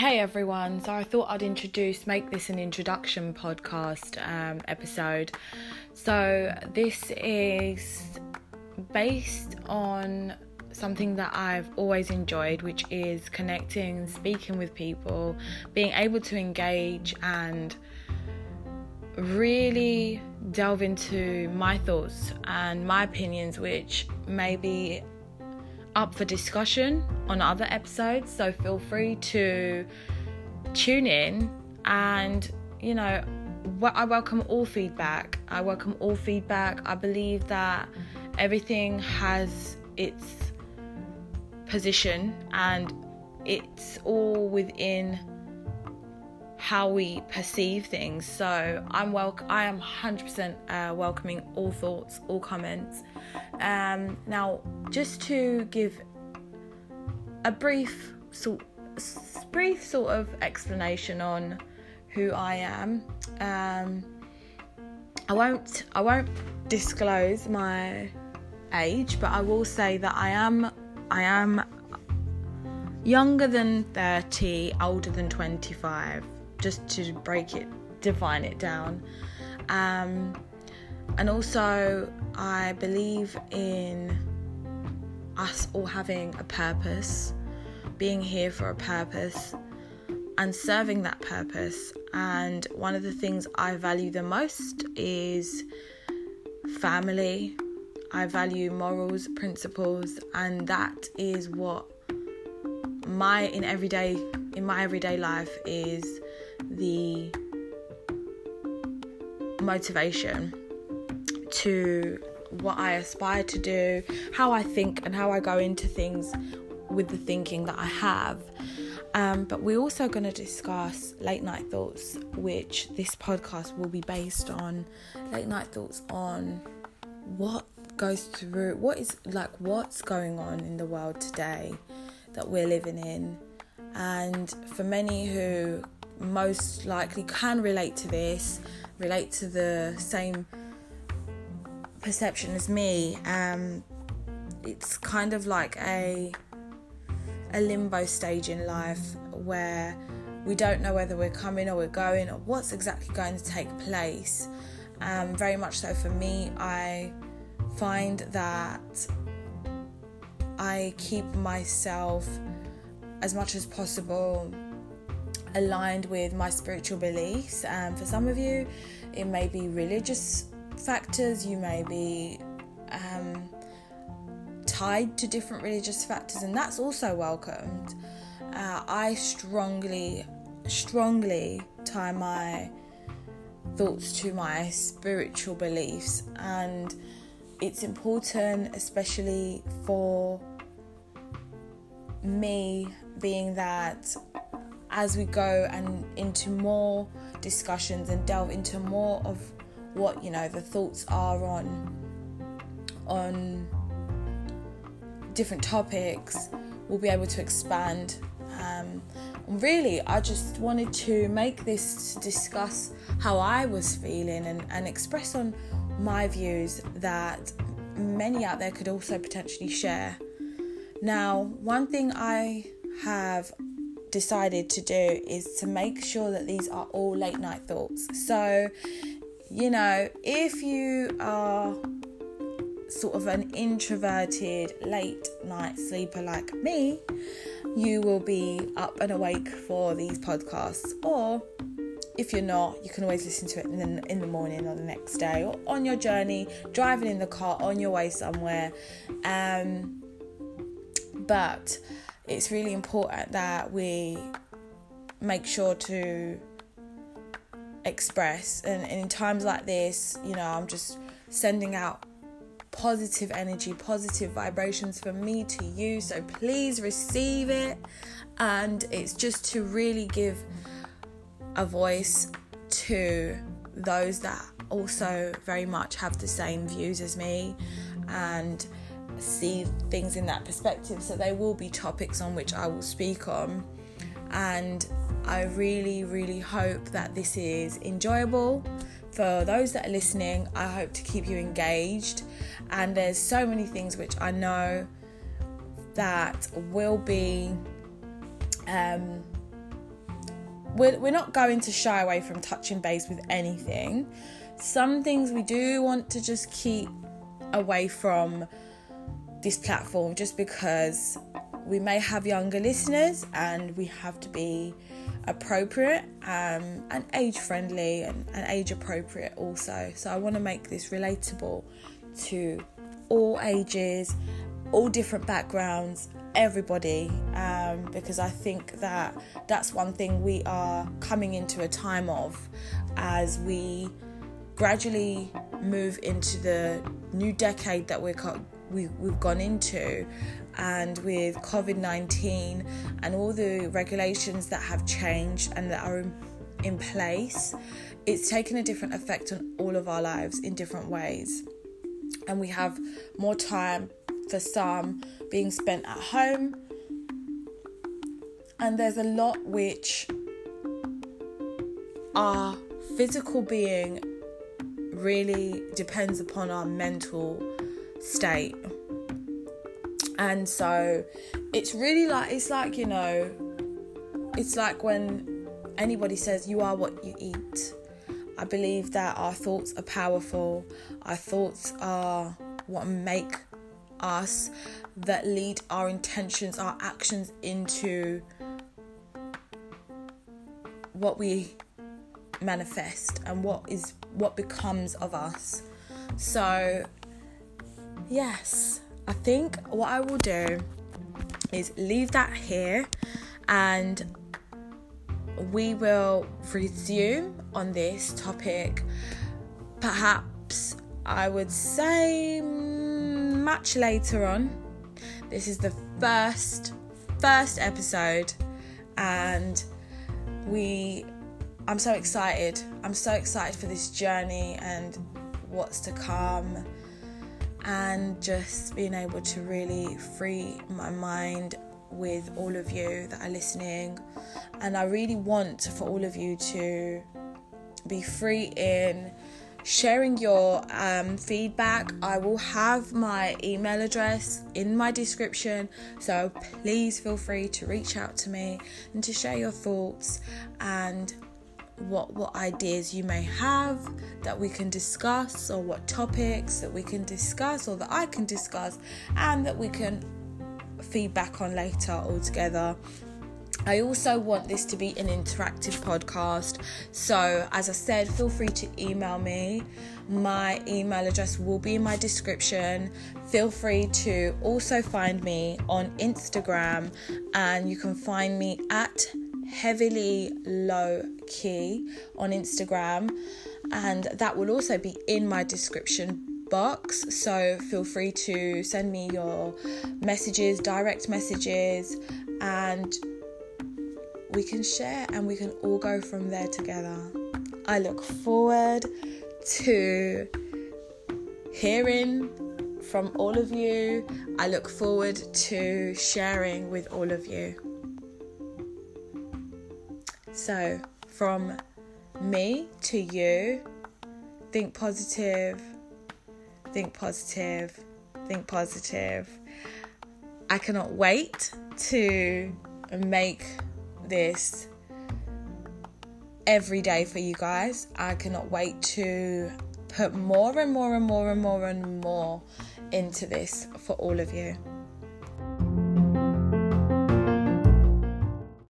hey everyone. So I thought I'd introduce, make this an introduction podcast um, episode. So this is based on something that I've always enjoyed, which is connecting, speaking with people, being able to engage and really delve into my thoughts and my opinions, which may be up for discussion on other episodes. So feel free to tune in and, you know, I welcome all feedback. I welcome all feedback. I believe that everything has its position and it's all within how we perceive things. So I'm wel- I am 100% uh, welcoming all thoughts, all comments. Um, now, just to give a brief sort, brief sort of explanation on who I am. Um, I won't I won't disclose my age, but I will say that I am I am younger than 30, older than 25, just to break it, define it down. Um, and also, I believe in us all having a purpose, being here for a purpose, and serving that purpose. And one of the things I value the most is family. I value morals, principles, and that is what my in everyday in my everyday life is the motivation to what I aspire to do, how I think, and how I go into things with the thinking that I have. Um, but we're also going to discuss late night thoughts, which this podcast will be based on late night thoughts on what goes through, what is like, what's going on in the world today that we're living in. And for many who most likely can relate to this, relate to the same perception as me, um, it's kind of like a a limbo stage in life where we don't know whether we're coming or we're going or what's exactly going to take place. Um, very much so for me, I find that I keep myself as much as possible aligned with my spiritual beliefs. And um, for some of you, it may be religious factors, you may be um, tied to different religious factors, and that's also welcomed. Uh, I strongly, strongly tie my thoughts to my spiritual beliefs, and it's important, especially for me, being that as we go and into more discussions and delve into more of what you know the thoughts are on on different topics we'll be able to expand. Um, really i just wanted to make this to discuss how i was feeling and, and express on my views that many out there could also potentially share. Now one thing i have decided to do is to make sure that these are all late night thoughts. So, you know, if you are sort of an introverted late night sleeper like me, you will be up and awake for these podcasts. Or if you're not, you can always listen to it in the, in the morning or the next day or on your journey, driving in the car, on your way somewhere. Um, but it's really important that we make sure to express. And, and in times like this you know i'm just sending out positive energy positive vibrations for me to you. So please receive it. And it's just to really give a voice to those that also very much have the same views as me. And see things in that perspective. So there will be topics on which I will speak on. And I really, really hope that this is enjoyable. For those that are listening, I hope to keep you engaged. And there's so many things which I know that will be um, we're, we're not going to shy away from touching base with anything. Some things we do want to just keep away from this platform just because we may have younger listeners and we have to be appropriate um, and age friendly and, and age appropriate also. So I want to make this relatable to all ages, all different backgrounds, everybody, um, because I think that that's one thing we are coming into a time of as we gradually move into the new decade that we're we, we've gone into and with COVID 19 and all the regulations that have changed and that are in, in place, it's taken a different effect on all of our lives in different ways. And we have more time for some being spent at home. And there's a lot which our physical being really depends upon our mental state. And so it's really like, it's like, you know, it's like when anybody says you are what you eat. I believe that our thoughts are powerful, our thoughts are what make us, that lead our intentions, our actions into what we manifest and what is what becomes of us. So yes, I think what I will do is leave that here and we will resume on this topic perhaps I would say mm, much later on. This is the first first episode and we I'm so excited. I'm so excited for this journey and what's to come and just being able to really free my mind with all of you that are listening. And I really want for all of you to be free in sharing your um, feedback. I will have my email address in my description, so please feel free to reach out to me and to share your thoughts and what what ideas you may have that we can discuss or what topics that we can discuss or that I can discuss and that we can feedback on later altogether. I also want this to be an interactive podcast. So, as I said, feel free to email me. My email address will be in my description. Feel free to also find me on Instagram, and you can find me at heavily low key on Instagram, and that will also be in my description box. So feel free to send me your messages, direct messages, and we can share and we can all go from there together. I look forward to hearing from all of you. I look forward to sharing with all of you. So, from me to you, think positive, think positive, think positive. I cannot wait to make this every day for you guys. I cannot wait to put more and more and more and more and more into this for all of you.